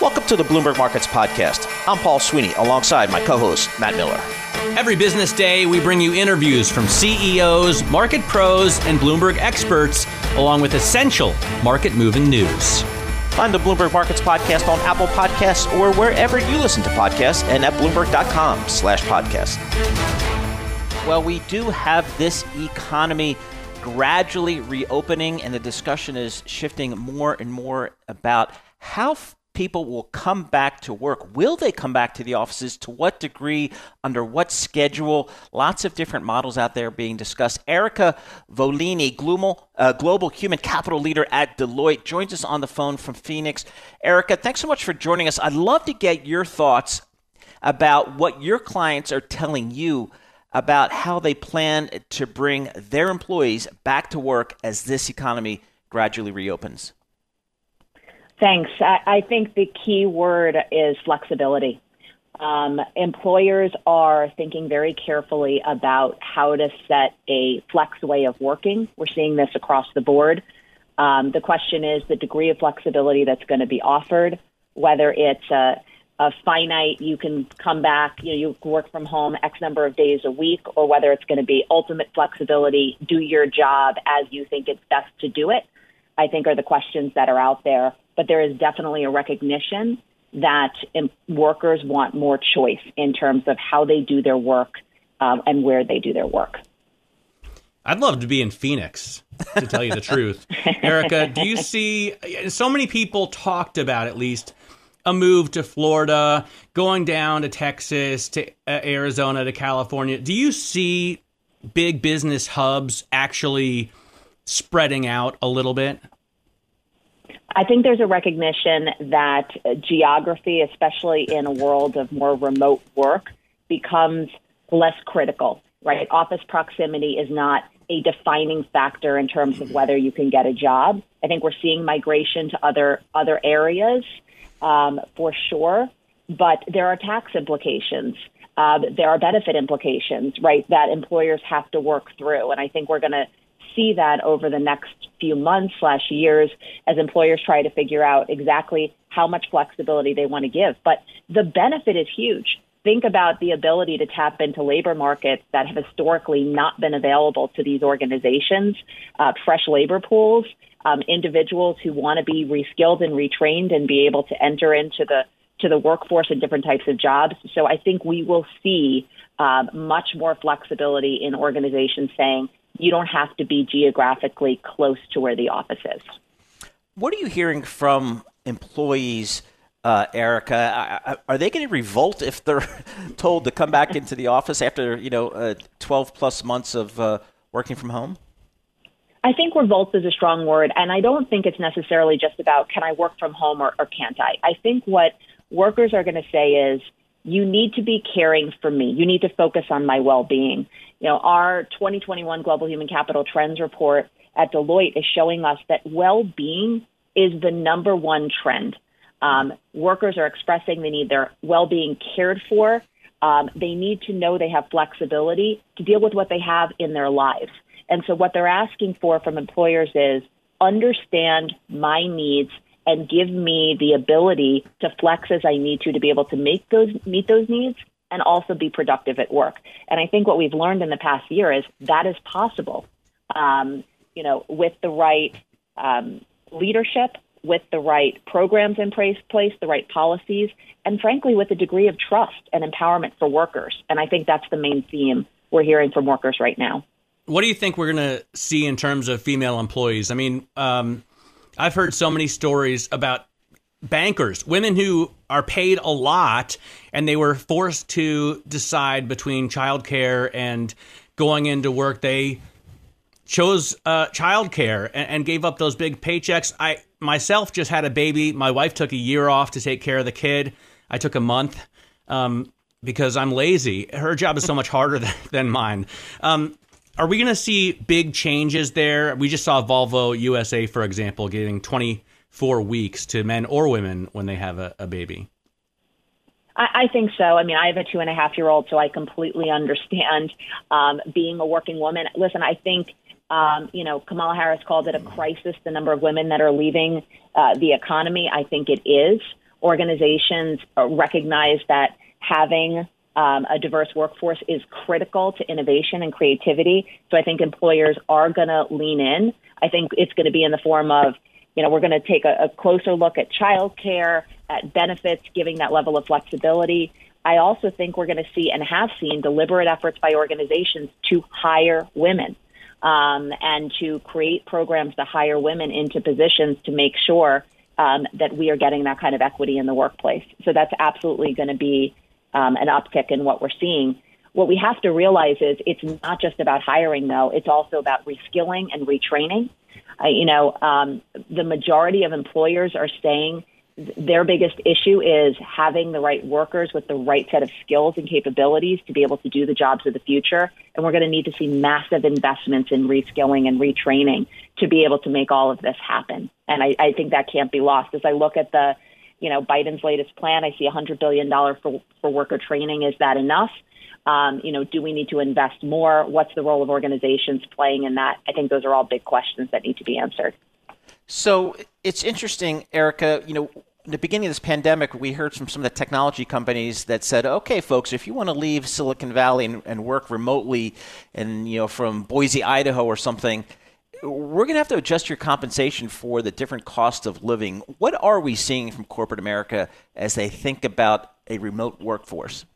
Welcome to the Bloomberg Markets Podcast. I'm Paul Sweeney alongside my co host, Matt Miller. Every business day, we bring you interviews from CEOs, market pros, and Bloomberg experts, along with essential market moving news. Find the Bloomberg Markets Podcast on Apple Podcasts or wherever you listen to podcasts and at Bloomberg.com slash podcast. Well, we do have this economy gradually reopening, and the discussion is shifting more and more about how people will come back to work. Will they come back to the offices? To what degree? Under what schedule? Lots of different models out there being discussed. Erica Volini, global, uh, global human capital leader at Deloitte, joins us on the phone from Phoenix. Erica, thanks so much for joining us. I'd love to get your thoughts about what your clients are telling you about how they plan to bring their employees back to work as this economy gradually reopens. Thanks. I, I think the key word is flexibility. Um, employers are thinking very carefully about how to set a flex way of working. We're seeing this across the board. Um, the question is the degree of flexibility that's going to be offered, whether it's a, a finite, you can come back, you know, you work from home X number of days a week, or whether it's going to be ultimate flexibility, do your job as you think it's best to do it, I think are the questions that are out there but there is definitely a recognition that workers want more choice in terms of how they do their work um, and where they do their work. I'd love to be in Phoenix, to tell you the truth. Erica, do you see so many people talked about at least a move to Florida, going down to Texas, to uh, Arizona, to California? Do you see big business hubs actually spreading out a little bit? I think there's a recognition that geography, especially in a world of more remote work, becomes less critical, right? Office proximity is not a defining factor in terms of whether you can get a job. I think we're seeing migration to other other areas um, for sure, but there are tax implications. Uh, there are benefit implications, right, that employers have to work through. And I think we're going to see that over the next few months slash years as employers try to figure out exactly how much flexibility they want to give. But the benefit is huge. Think about the ability to tap into labor markets that have historically not been available to these organizations, uh, fresh labor pools, um, individuals who want to be reskilled and retrained and be able to enter into the to the workforce in different types of jobs. So I think we will see uh, much more flexibility in organizations saying, you don't have to be geographically close to where the office is. What are you hearing from employees, uh, Erica? Are they going to revolt if they're told to come back into the office after you know uh, 12 plus months of uh, working from home? I think revolt is a strong word, and I don't think it's necessarily just about can I work from home or, or can't I. I think what workers are going to say is you need to be caring for me. You need to focus on my well-being. You know, our 2021 Global Human Capital Trends report at Deloitte is showing us that well-being is the number one trend. Um, workers are expressing they need their well-being cared for. Um, they need to know they have flexibility to deal with what they have in their lives. And so what they're asking for from employers is understand my needs and give me the ability to flex as I need to to be able to make those meet those needs and also be productive at work. And I think what we've learned in the past year is that is possible. Um, you know, with the right um, leadership, with the right programs in place, the right policies, and frankly, with a degree of trust and empowerment for workers. And I think that's the main theme we're hearing from workers right now. What do you think we're going to see in terms of female employees? I mean, um, I've heard so many stories about bankers, women who are paid a lot and they were forced to decide between childcare and going into work. They chose uh, childcare and, and gave up those big paychecks. I myself just had a baby. My wife took a year off to take care of the kid. I took a month um, because I'm lazy. Her job is so much harder than, than mine. Um, are we going to see big changes there? We just saw Volvo USA, for example, getting 24 weeks to men or women when they have a, a baby. I, think so. I mean, I have a two and a half year old, so I completely understand um, being a working woman. Listen, I think. Um, you know, Kamala Harris called it a crisis, the number of women that are leaving uh, the economy. I think it is. Organizations recognize that having um, a diverse workforce is critical to innovation and creativity. So I think employers are going to lean in. I think it's going to be in the form of, you know, we're going to take a, a closer look at childcare, at benefits, giving that level of flexibility. I also think we're going to see and have seen deliberate efforts by organizations to hire women um, and to create programs to hire women into positions to make sure um, that we are getting that kind of equity in the workplace. So that's absolutely going to be um, an uptick in what we're seeing. What we have to realize is it's not just about hiring, though. It's also about reskilling and retraining. Uh, you know, um, the majority of employers are saying their biggest issue is having the right workers with the right set of skills and capabilities to be able to do the jobs of the future. And we're going to need to see massive investments in reskilling and retraining to be able to make all of this happen. And I, I think that can't be lost. As I look at the, you know, Biden's latest plan, I see $100 billion for, for worker training. Is that enough? Um, you know, do we need to invest more? What's the role of organizations playing in that? I think those are all big questions that need to be answered. So it's interesting, Erica. You know, in the beginning of this pandemic, we heard from some of the technology companies that said, "Okay, folks, if you want to leave Silicon Valley and, and work remotely, and you know from Boise, Idaho, or something." We're going to have to adjust your compensation for the different cost of living. What are we seeing from corporate America as they think about a remote workforce?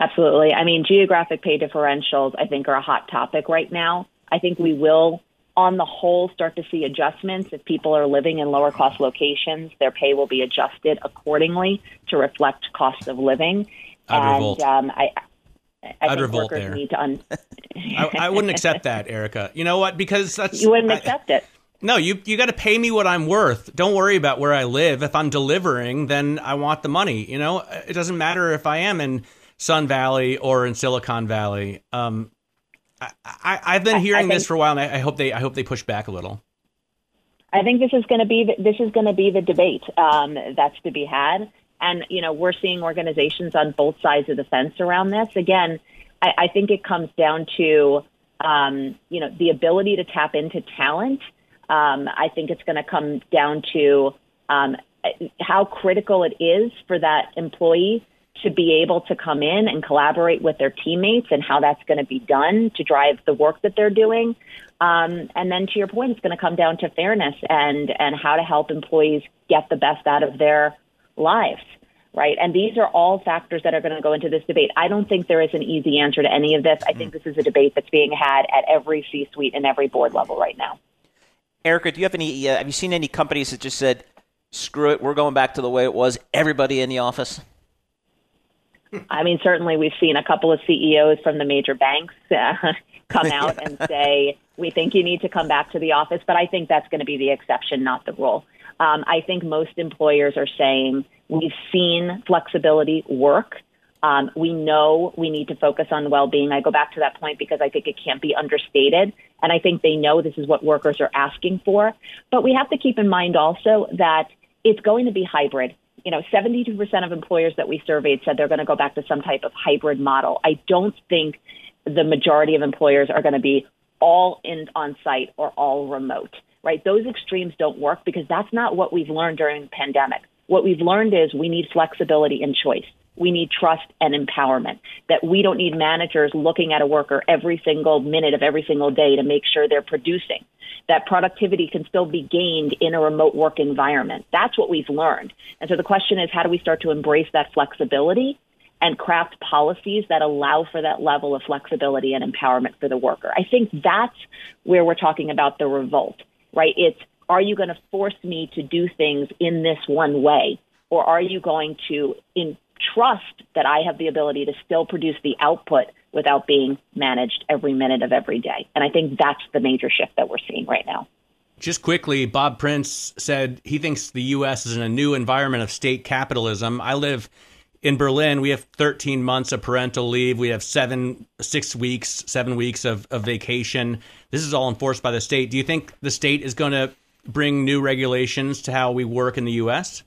Absolutely. I mean, geographic pay differentials, I think, are a hot topic right now. I think we will on the whole start to see adjustments. If people are living in lower cost locations, their pay will be adjusted accordingly to reflect cost of living. I'd and revolt. Um, I, I I'd think revolt there. Un- I, I wouldn't accept that, Erica. You know what? Because that's you wouldn't I- accept it. No, you you got to pay me what I'm worth. Don't worry about where I live. If I'm delivering, then I want the money. You know, it doesn't matter if I am in Sun Valley or in Silicon Valley. Um, I, I I've been hearing this for a while, and I, I hope they I hope they push back a little. I think this is going to be the, this is going to be the debate um, that's to be had, and you know we're seeing organizations on both sides of the fence around this. Again, I, I think it comes down to um, you know the ability to tap into talent. Um, I think it's going to come down to um, how critical it is for that employee to be able to come in and collaborate with their teammates and how that's going to be done to drive the work that they're doing. Um, and then to your point, it's going to come down to fairness and, and how to help employees get the best out of their lives. Right. And these are all factors that are going to go into this debate. I don't think there is an easy answer to any of this. I think this is a debate that's being had at every C suite and every board level right now. Erica, do you have any? Uh, have you seen any companies that just said, "Screw it, we're going back to the way it was"? Everybody in the office. I mean, certainly we've seen a couple of CEOs from the major banks uh, come out and say, we think you need to come back to the office, but I think that's going to be the exception, not the rule. Um, I think most employers are saying, we've seen flexibility work. Um, we know we need to focus on well being. I go back to that point because I think it can't be understated. And I think they know this is what workers are asking for. But we have to keep in mind also that it's going to be hybrid you know, 72% of employers that we surveyed said they're going to go back to some type of hybrid model. I don't think the majority of employers are going to be all in on site or all remote, right? Those extremes don't work because that's not what we've learned during the pandemic. What we've learned is we need flexibility and choice. We need trust and empowerment. That we don't need managers looking at a worker every single minute of every single day to make sure they're producing. That productivity can still be gained in a remote work environment. That's what we've learned. And so the question is how do we start to embrace that flexibility and craft policies that allow for that level of flexibility and empowerment for the worker? I think that's where we're talking about the revolt, right? It's are you going to force me to do things in this one way? Or are you going to in, trust that I have the ability to still produce the output without being managed every minute of every day. And I think that's the major shift that we're seeing right now. Just quickly, Bob Prince said he thinks the U.S. is in a new environment of state capitalism. I live in Berlin. We have 13 months of parental leave. We have seven, six weeks, seven weeks of, of vacation. This is all enforced by the state. Do you think the state is going to bring new regulations to how we work in the U.S.?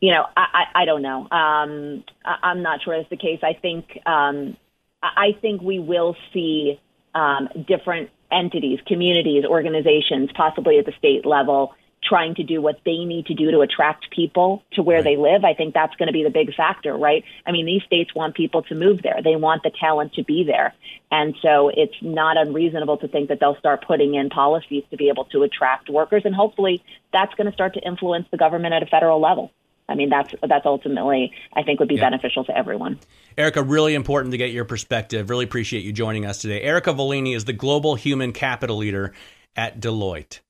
You know, I, I, I don't know. Um, I, I'm not sure that's the case. I think um, I think we will see um, different entities, communities, organizations, possibly at the state level, trying to do what they need to do to attract people to where right. they live, I think that's going to be the big factor, right? I mean, these states want people to move there. They want the talent to be there. And so it's not unreasonable to think that they'll start putting in policies to be able to attract workers. And hopefully that's going to start to influence the government at a federal level. I mean, that's that's ultimately I think would be yeah. beneficial to everyone. Erica, really important to get your perspective. Really appreciate you joining us today. Erica Volini is the global human capital leader at Deloitte.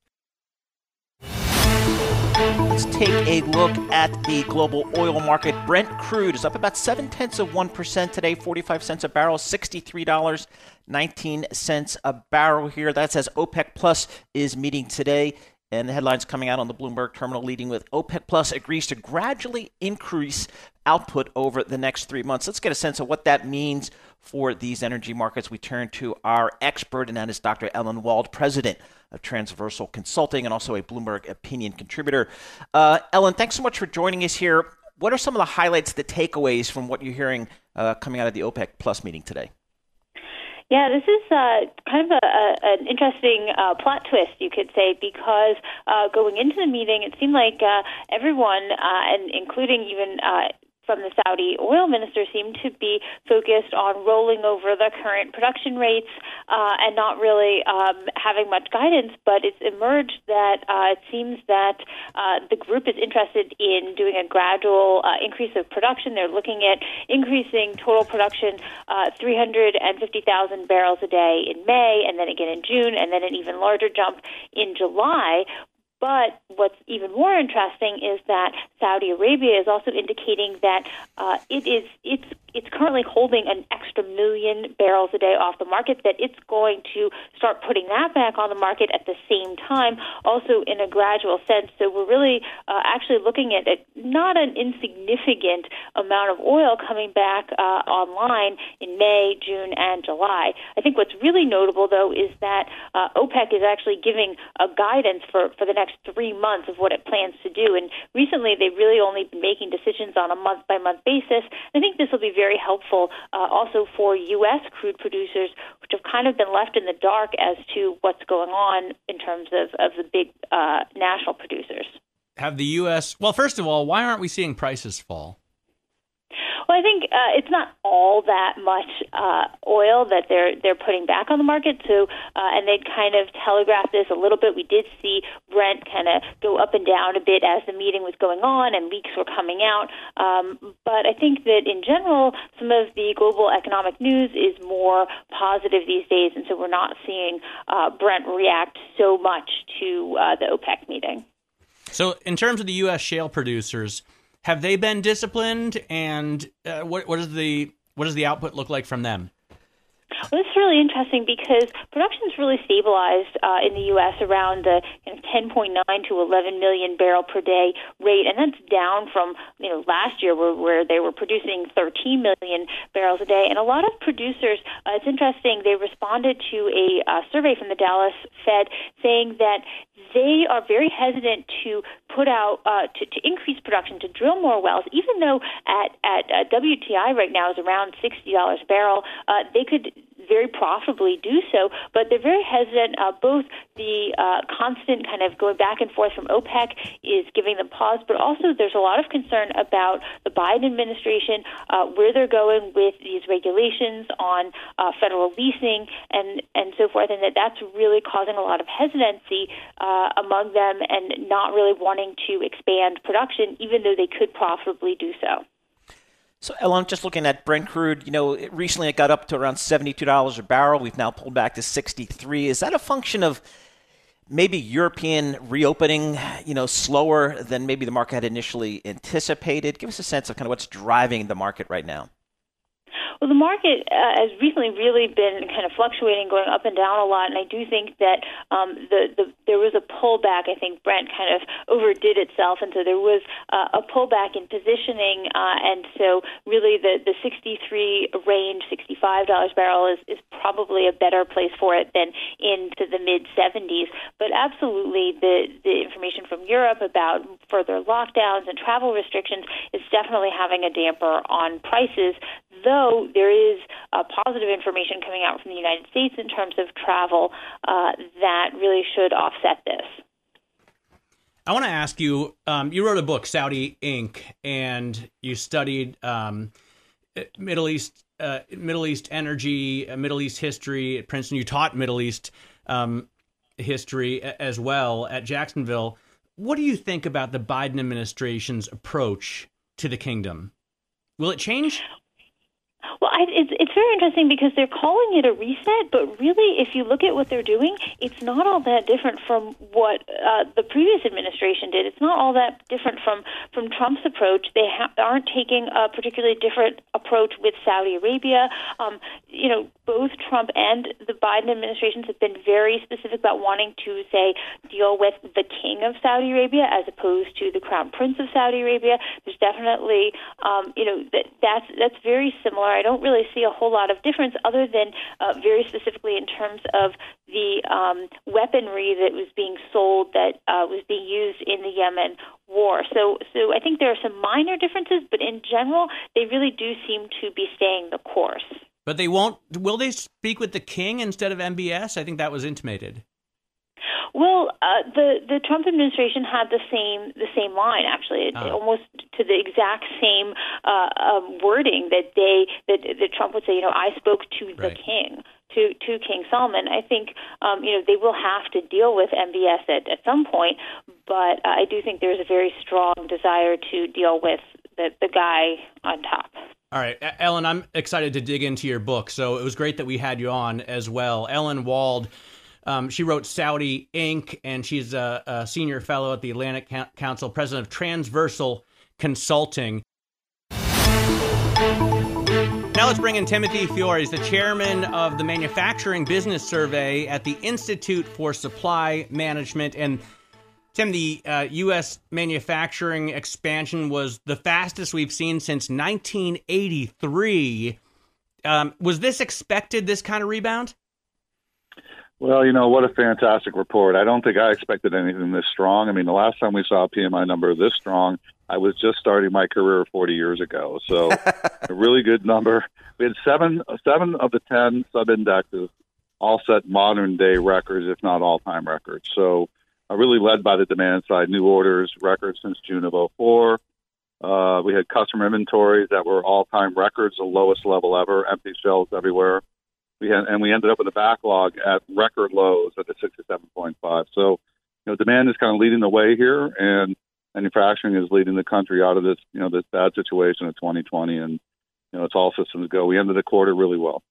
Let's take a look at the global oil market. Brent crude is up about seven tenths of 1% today, 45 cents a barrel, $63.19 a barrel here. That's as OPEC Plus is meeting today. And the headlines coming out on the Bloomberg terminal leading with OPEC Plus agrees to gradually increase output over the next three months. Let's get a sense of what that means for these energy markets. We turn to our expert, and that is Dr. Ellen Wald, president of Transversal Consulting and also a Bloomberg opinion contributor. Uh, Ellen, thanks so much for joining us here. What are some of the highlights, the takeaways from what you're hearing uh, coming out of the OPEC Plus meeting today? Yeah, this is uh, kind of a, a, an interesting uh, plot twist, you could say, because uh, going into the meeting, it seemed like uh, everyone, uh, and including even uh, from the Saudi oil minister seem to be focused on rolling over the current production rates uh, and not really um, having much guidance. But it's emerged that uh, it seems that uh, the group is interested in doing a gradual uh, increase of production. They're looking at increasing total production uh, 350,000 barrels a day in May, and then again in June, and then an even larger jump in July. But what's even more interesting is that Saudi Arabia is also indicating that uh, it is it's it's currently holding an extra million barrels a day off the market, that it's going to start putting that back on the market at the same time, also in a gradual sense. So we're really uh, actually looking at a, not an insignificant amount of oil coming back uh, online in May, June, and July. I think what's really notable, though, is that uh, OPEC is actually giving a guidance for, for the next three months of what it plans to do. And recently, they've really only been making decisions on a month by month basis. I think this will be very very helpful uh, also for U.S. crude producers, which have kind of been left in the dark as to what's going on in terms of, of the big uh, national producers. Have the U.S. Well, first of all, why aren't we seeing prices fall? Well, I think uh, it's not all that much uh, oil that they're they're putting back on the market. So, uh, and they kind of telegraphed this a little bit. We did see Brent kind of go up and down a bit as the meeting was going on and leaks were coming out. Um, but I think that in general, some of the global economic news is more positive these days, and so we're not seeing uh, Brent react so much to uh, the OPEC meeting. So, in terms of the U.S. shale producers have they been disciplined, and uh, what what does the what does the output look like from them? Well, this is really interesting because production's really stabilized uh, in the U.S. around the you know, 10.9 to 11 million barrel per day rate, and that's down from you know last year where, where they were producing 13 million barrels a day. And a lot of producers, uh, it's interesting, they responded to a uh, survey from the Dallas Fed saying that they are very hesitant to put out uh, to, to increase production to drill more wells, even though at at uh, WTI right now is around sixty dollars a barrel. Uh, they could very profitably do so, but they're very hesitant. Uh, both the uh, constant kind of going back and forth from OPEC is giving them pause, but also there's a lot of concern about the Biden administration, uh, where they're going with these regulations on uh, federal leasing and, and so forth, and that that's really causing a lot of hesitancy uh, among them and not really wanting to expand production, even though they could profitably do so. So, Ellen, just looking at Brent crude, you know, it, recently it got up to around $72 a barrel. We've now pulled back to 63. Is that a function of maybe European reopening, you know, slower than maybe the market had initially anticipated? Give us a sense of kind of what's driving the market right now. Well, the market uh, has recently really been kind of fluctuating, going up and down a lot, and I do think that um, the, the there was a pullback. I think Brent kind of overdid itself, and so there was uh, a pullback in positioning, uh, and so really the the 63 range, 65 dollars barrel is is probably a better place for it than into the mid 70s. But absolutely, the the information from Europe about further lockdowns and travel restrictions is definitely having a damper on prices though there is uh, positive information coming out from the United States in terms of travel uh, that really should offset this. I want to ask you. Um, you wrote a book, Saudi Inc., and you studied um, Middle East, uh, Middle East energy, uh, Middle East history at Princeton. You taught Middle East um, history as well at Jacksonville. What do you think about the Biden administration's approach to the kingdom? Will it change? Well, I, it's it's very interesting because they're calling it a reset, but really, if you look at what they're doing, it's not all that different from what uh, the previous administration did. It's not all that different from from Trump's approach. They ha- aren't taking a particularly different approach with Saudi Arabia. Um, you know, both Trump and the Biden administrations have been very specific about wanting to say deal with the king of Saudi Arabia as opposed to the crown prince of Saudi Arabia. There's definitely, um, you know, that that's that's very similar. I don't really see a whole lot of difference other than uh, very specifically in terms of the um, weaponry that was being sold that uh, was being used in the Yemen war. So, so I think there are some minor differences, but in general, they really do seem to be staying the course. But they won't. Will they speak with the king instead of MBS? I think that was intimated. Well, uh, the the Trump administration had the same the same line actually, oh. almost to the exact same uh, um, wording that they that, that Trump would say. You know, I spoke to the king. To, to King Salman, I think um, you know they will have to deal with MBS at, at some point, but I do think there's a very strong desire to deal with the, the guy on top. All right, Ellen, I'm excited to dig into your book. So it was great that we had you on as well. Ellen Wald um, she wrote Saudi Inc., and she's a, a senior fellow at the Atlantic Council, president of Transversal Consulting. Now let's bring in Timothy Fiore. He's the chairman of the Manufacturing Business Survey at the Institute for Supply Management. And Tim, the uh, U.S. manufacturing expansion was the fastest we've seen since 1983. Um, was this expected, this kind of rebound? Well, you know, what a fantastic report. I don't think I expected anything this strong. I mean, the last time we saw a PMI number this strong, I was just starting my career 40 years ago. So, a really good number. We had seven seven of the 10 sub indexes all set modern day records, if not all time records. So, uh, really led by the demand side, new orders, records since June of 04. Uh, we had customer inventories that were all time records, the lowest level ever, empty shelves everywhere we had, and we ended up with a backlog at record lows at the 67.5. So, you know, demand is kind of leading the way here, and manufacturing is leading the country out of this, you know, this bad situation of 2020, and you know, it's all systems go. We ended the quarter really well.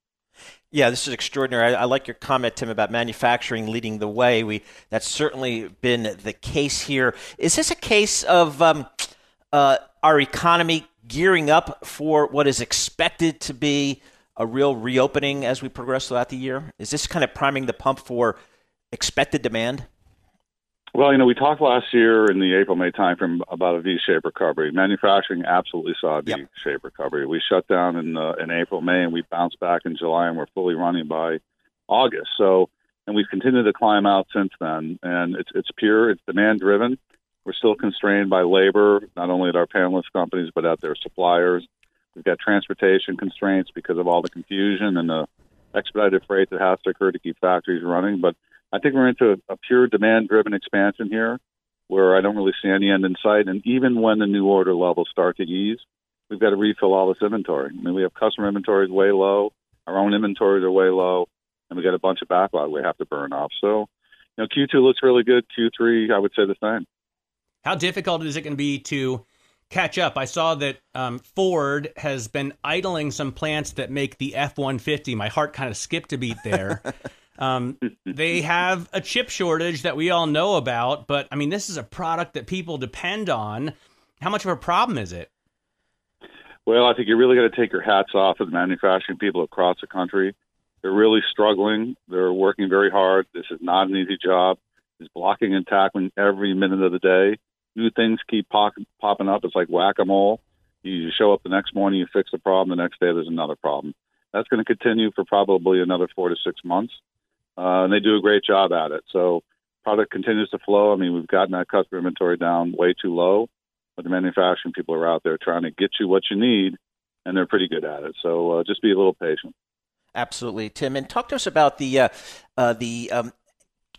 Yeah, this is extraordinary. I, I, like your comment, Tim, about manufacturing leading the way. We that's certainly been the case here. Is this a case of um, uh, our economy gearing up for what is expected to be a real reopening as we progress throughout the year? Is this kind of priming the pump for expected demand? Well, you know, we talked last year in the April May timeframe about a V-shaped recovery. Manufacturing absolutely saw a V-shaped yep. recovery. We shut down in uh, in April May, and we bounced back in July, and we're fully running by August. So, and we've continued to climb out since then. And it's it's pure, it's demand driven. We're still constrained by labor, not only at our panelist companies but at their suppliers. We've got transportation constraints because of all the confusion and the expedited freight that has to occur to keep factories running. But I think we're into a, a pure demand driven expansion here where I don't really see any end in sight. And even when the new order levels start to ease, we've got to refill all this inventory. I mean, we have customer inventories way low, our own inventories are way low, and we got a bunch of backlog we have to burn off. So, you know, Q2 looks really good. Q3, I would say the same. How difficult is it going to be to catch up. I saw that um, Ford has been idling some plants that make the F 150. My heart kind of skipped a beat there. um, they have a chip shortage that we all know about, but I mean, this is a product that people depend on. How much of a problem is it? Well, I think you really got to take your hats off of the manufacturing people across the country. They're really struggling. They're working very hard. This is not an easy job. It's blocking and tackling every minute of the day new things keep pop- popping up. It's like whack a mole. You show up the next morning, you fix the problem. The next day, there's another problem. That's going to continue for probably another four to six months, uh, and they do a great job at it. So product continues to flow. I mean, we've gotten that customer inventory down way too low, but the manufacturing people are out there trying to get you what you need, and they're pretty good at it. So uh, just be a little patient. Absolutely, Tim. And talk to us about the uh, uh, the um,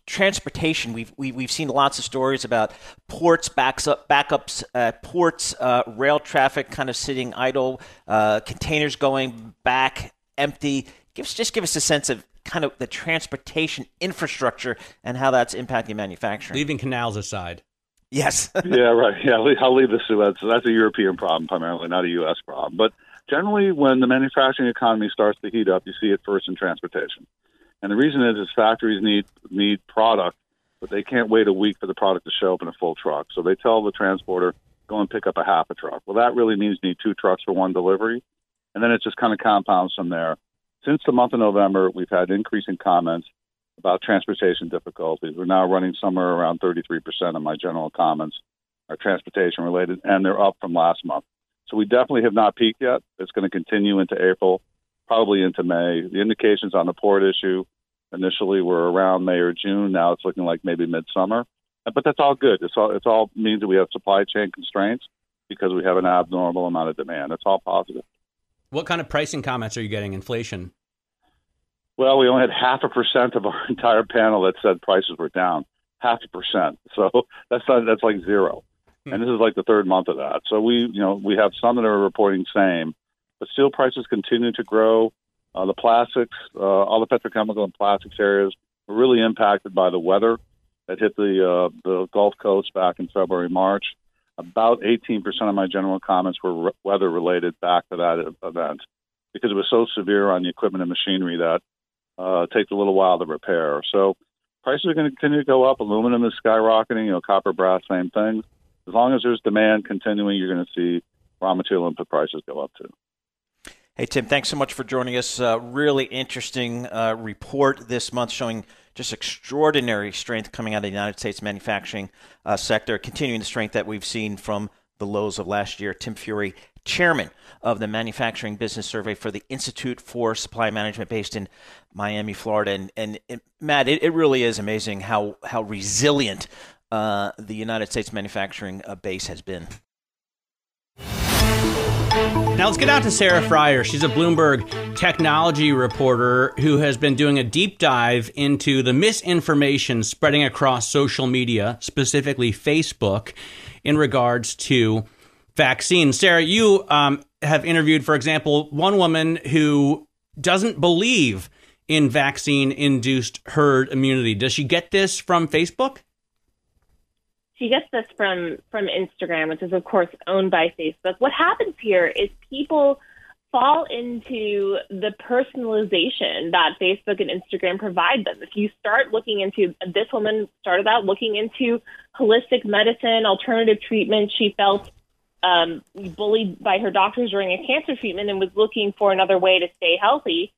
transportation, we've we, have we have seen lots of stories about ports backs up backups, uh, ports, uh, rail traffic kind of sitting idle, uh, containers going back empty. Give us just give us a sense of kind of the transportation infrastructure and how that's impacting manufacturing. Leaving canals aside. Yes. yeah, right. Yeah, I'll leave the Suez. So that's a European problem primarily, not a U.S. problem. But generally, when the manufacturing economy starts to heat up, you see it first in transportation. And the reason is, is factories need need product, but they can't wait a week for the product to show up in a full truck. So they tell the transporter, go and pick up a half a truck. Well, that really means you need two trucks for one delivery. And then it just kind of compounds from there. Since the month of November, we've had increasing comments about transportation difficulties. We're now running somewhere around 33% of my general comments are transportation related, and they're up from last month. So we definitely have not peaked yet. It's going to continue into April probably into May. The indications on the port issue initially were around May or June. Now it's looking like maybe midsummer. But that's all good. It's all it's all means that we have supply chain constraints because we have an abnormal amount of demand. It's all positive. What kind of pricing comments are you getting? Inflation? Well, we only had half a percent of our entire panel that said prices were down. Half a percent. So that's not, that's like zero. Hmm. And this is like the third month of that. So we you know we have some that are reporting same, but steel prices continue to grow. Uh, the plastics, uh, all the petrochemical and plastics areas were really impacted by the weather that hit the uh, the Gulf Coast back in February, March. About 18% of my general comments were re- weather related back to that event because it was so severe on the equipment and machinery that uh, it takes a little while to repair. So prices are going to continue to go up. Aluminum is skyrocketing. You know, copper, brass, same thing. As long as there's demand continuing, you're going to see raw material input prices go up too. Hey, Tim, thanks so much for joining us. Uh, really interesting uh, report this month showing just extraordinary strength coming out of the United States manufacturing uh, sector, continuing the strength that we've seen from the lows of last year. Tim Fiore, chairman of the Manufacturing Business Survey for the Institute for Supply Management based in Miami, Florida. And, and, and Matt, it, it, really is amazing how, how resilient uh, the United States manufacturing uh, base has been. Now let's get out to Sarah Frier. She's a Bloomberg technology reporter who has been doing a deep dive into the misinformation spreading across social media, specifically Facebook, in regards to vaccines. Sarah, you um, have interviewed, for example, one woman who doesn't believe in vaccine induced herd immunity. Does she get this from Facebook? She gets this from from Instagram, which is of course owned by Facebook. What happens here is people fall into the personalization that Facebook and Instagram provide them. If you start looking into this woman started out looking into holistic medicine, alternative treatment, she felt um, bullied by her doctors during a cancer treatment and was looking for another way to stay healthy.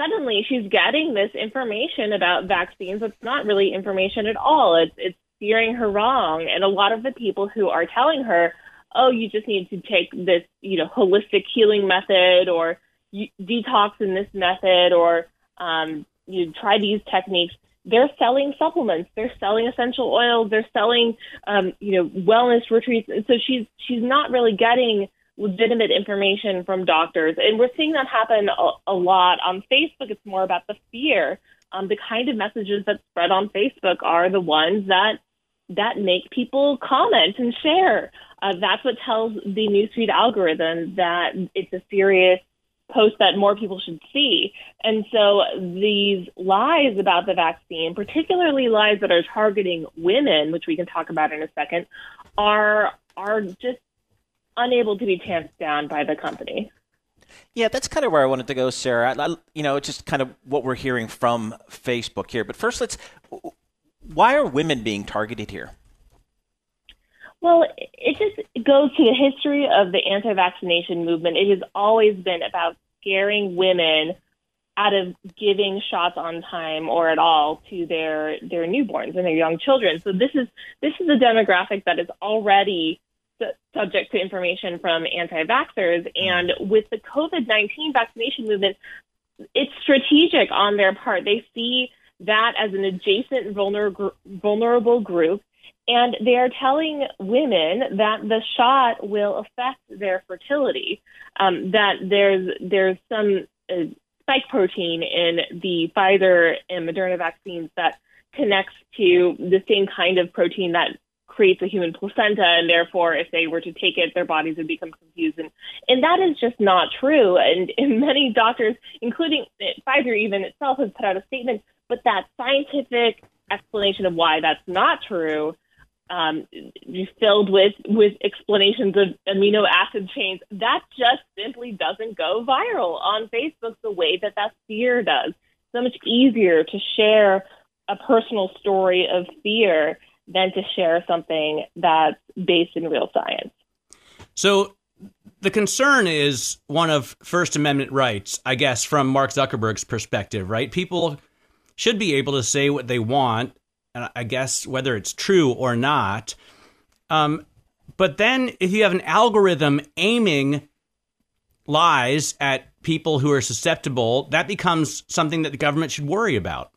Suddenly, she's getting this information about vaccines. It's not really information at all. It's it's steering her wrong. And a lot of the people who are telling her, oh, you just need to take this, you know, holistic healing method or you, detox in this method or um, you try these techniques. They're selling supplements. They're selling essential oils. They're selling, um, you know, wellness retreats. And so she's she's not really getting legitimate information from doctors. And we're seeing that happen a, a lot on Facebook. It's more about the fear. Um, the kind of messages that spread on Facebook are the ones that that make people comment and share. Uh, that's what tells the newsfeed algorithm that it's a serious post that more people should see. And so these lies about the vaccine, particularly lies that are targeting women, which we can talk about in a second, are are just unable to be tamped down by the company. Yeah, that's kind of where I wanted to go, Sarah. I, you know, it's just kind of what we're hearing from Facebook here. But first, let's why are women being targeted here? Well, it just goes to the history of the anti vaccination movement. It has always been about scaring women out of giving shots on time or at all to their their newborns and their young children. So this is this is a demographic that is already subject to information from anti-vaxxers mm-hmm. and with the COVID-19 vaccination movement it's strategic on their part. They see that as an adjacent vulner- vulnerable group. And they are telling women that the shot will affect their fertility. Um, that there's there's some uh, spike protein in the Pfizer and Moderna vaccines that connects to the same kind of protein that creates a human placenta, and therefore, if they were to take it, their bodies would become confused. And, and that is just not true. And, and many doctors, including Pfizer even itself, has put out a statement, but that scientific explanation of why that's not true um, filled with with explanations of amino acid chains. That just simply doesn't go viral on Facebook the way that that fear does. So much easier to share a personal story of fear than to share something that's based in real science. So the concern is one of First Amendment rights, I guess, from Mark Zuckerberg's perspective, right? People should be able to say what they want I guess whether it's true or not. Um, but then if you have an algorithm aiming lies at people who are susceptible, that becomes something that the government should worry about.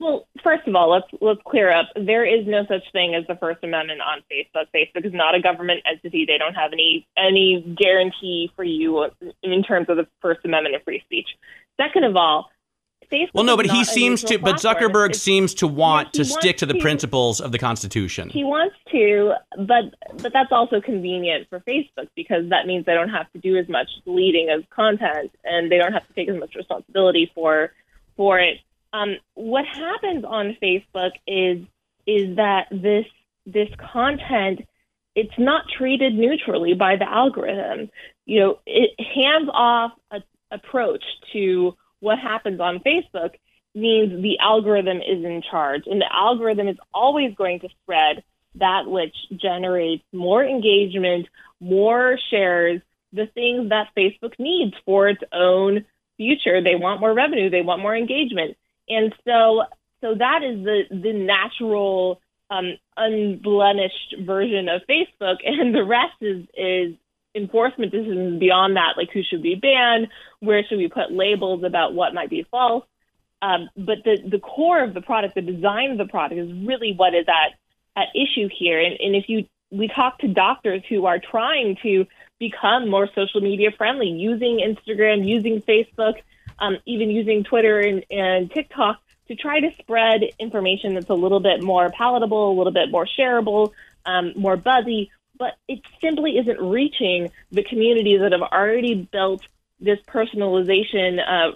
Well, first of all, let's let's clear up. There is no such thing as the First Amendment on Facebook. Facebook is not a government entity. They don't have any any guarantee for you in terms of the First Amendment of free speech. Second of all, Facebook well, no, but he seems to, but Zuckerberg it's, seems to want yeah, to stick to the to, principles of the Constitution. He wants to, but but that's also convenient for Facebook because that means they don't have to do as much deleting of content and they don't have to take as much responsibility for for it. Um, what happens on Facebook is is that this this content it's not treated neutrally by the algorithm. You know, it hands off a, approach to what happens on Facebook means the algorithm is in charge, and the algorithm is always going to spread that which generates more engagement, more shares, the things that Facebook needs for its own future. They want more revenue, they want more engagement. And so so that is the the natural um, unblemished version of Facebook, and the rest is is enforcement decisions beyond that, like who should be banned, where should we put labels about what might be false. Um, but the, the core of the product, the design of the product, is really what is at, at issue here. And, and if you we talk to doctors who are trying to become more social media friendly, using Instagram, using Facebook, um, even using Twitter and, and TikTok to try to spread information that's a little bit more palatable, a little bit more shareable, um, more buzzy, but it simply isn't reaching the communities that have already built this personalization. Uh,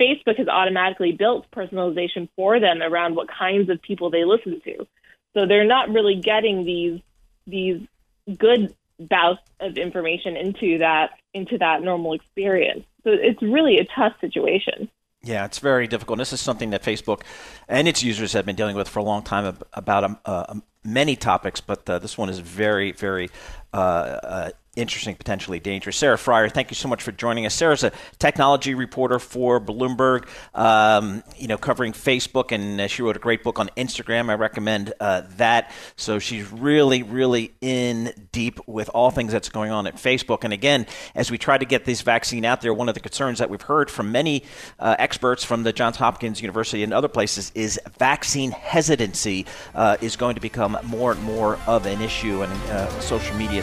Facebook has automatically built personalization for them around what kinds of people they listen to. So they're not really getting these these good bouts of information into that into that normal experience. So it's really a tough situation. Yeah, it's very difficult. This is something that Facebook and its users have been dealing with for a long time about um, uh, many topics, but uh, this one is very, very uh, uh interesting, potentially dangerous. Sarah Frier, thank you so much for joining us. Sarah's a technology reporter for Bloomberg, um, you know, covering Facebook, and uh, she wrote a great book on Instagram. I recommend uh, that. So she's really, really in deep with all things that's going on at Facebook. And again, as we try to get this vaccine out there, one of the concerns that we've heard from many uh, experts from the Johns Hopkins University and other places is vaccine hesitancy uh, is going to become more and more of an issue, and uh, social media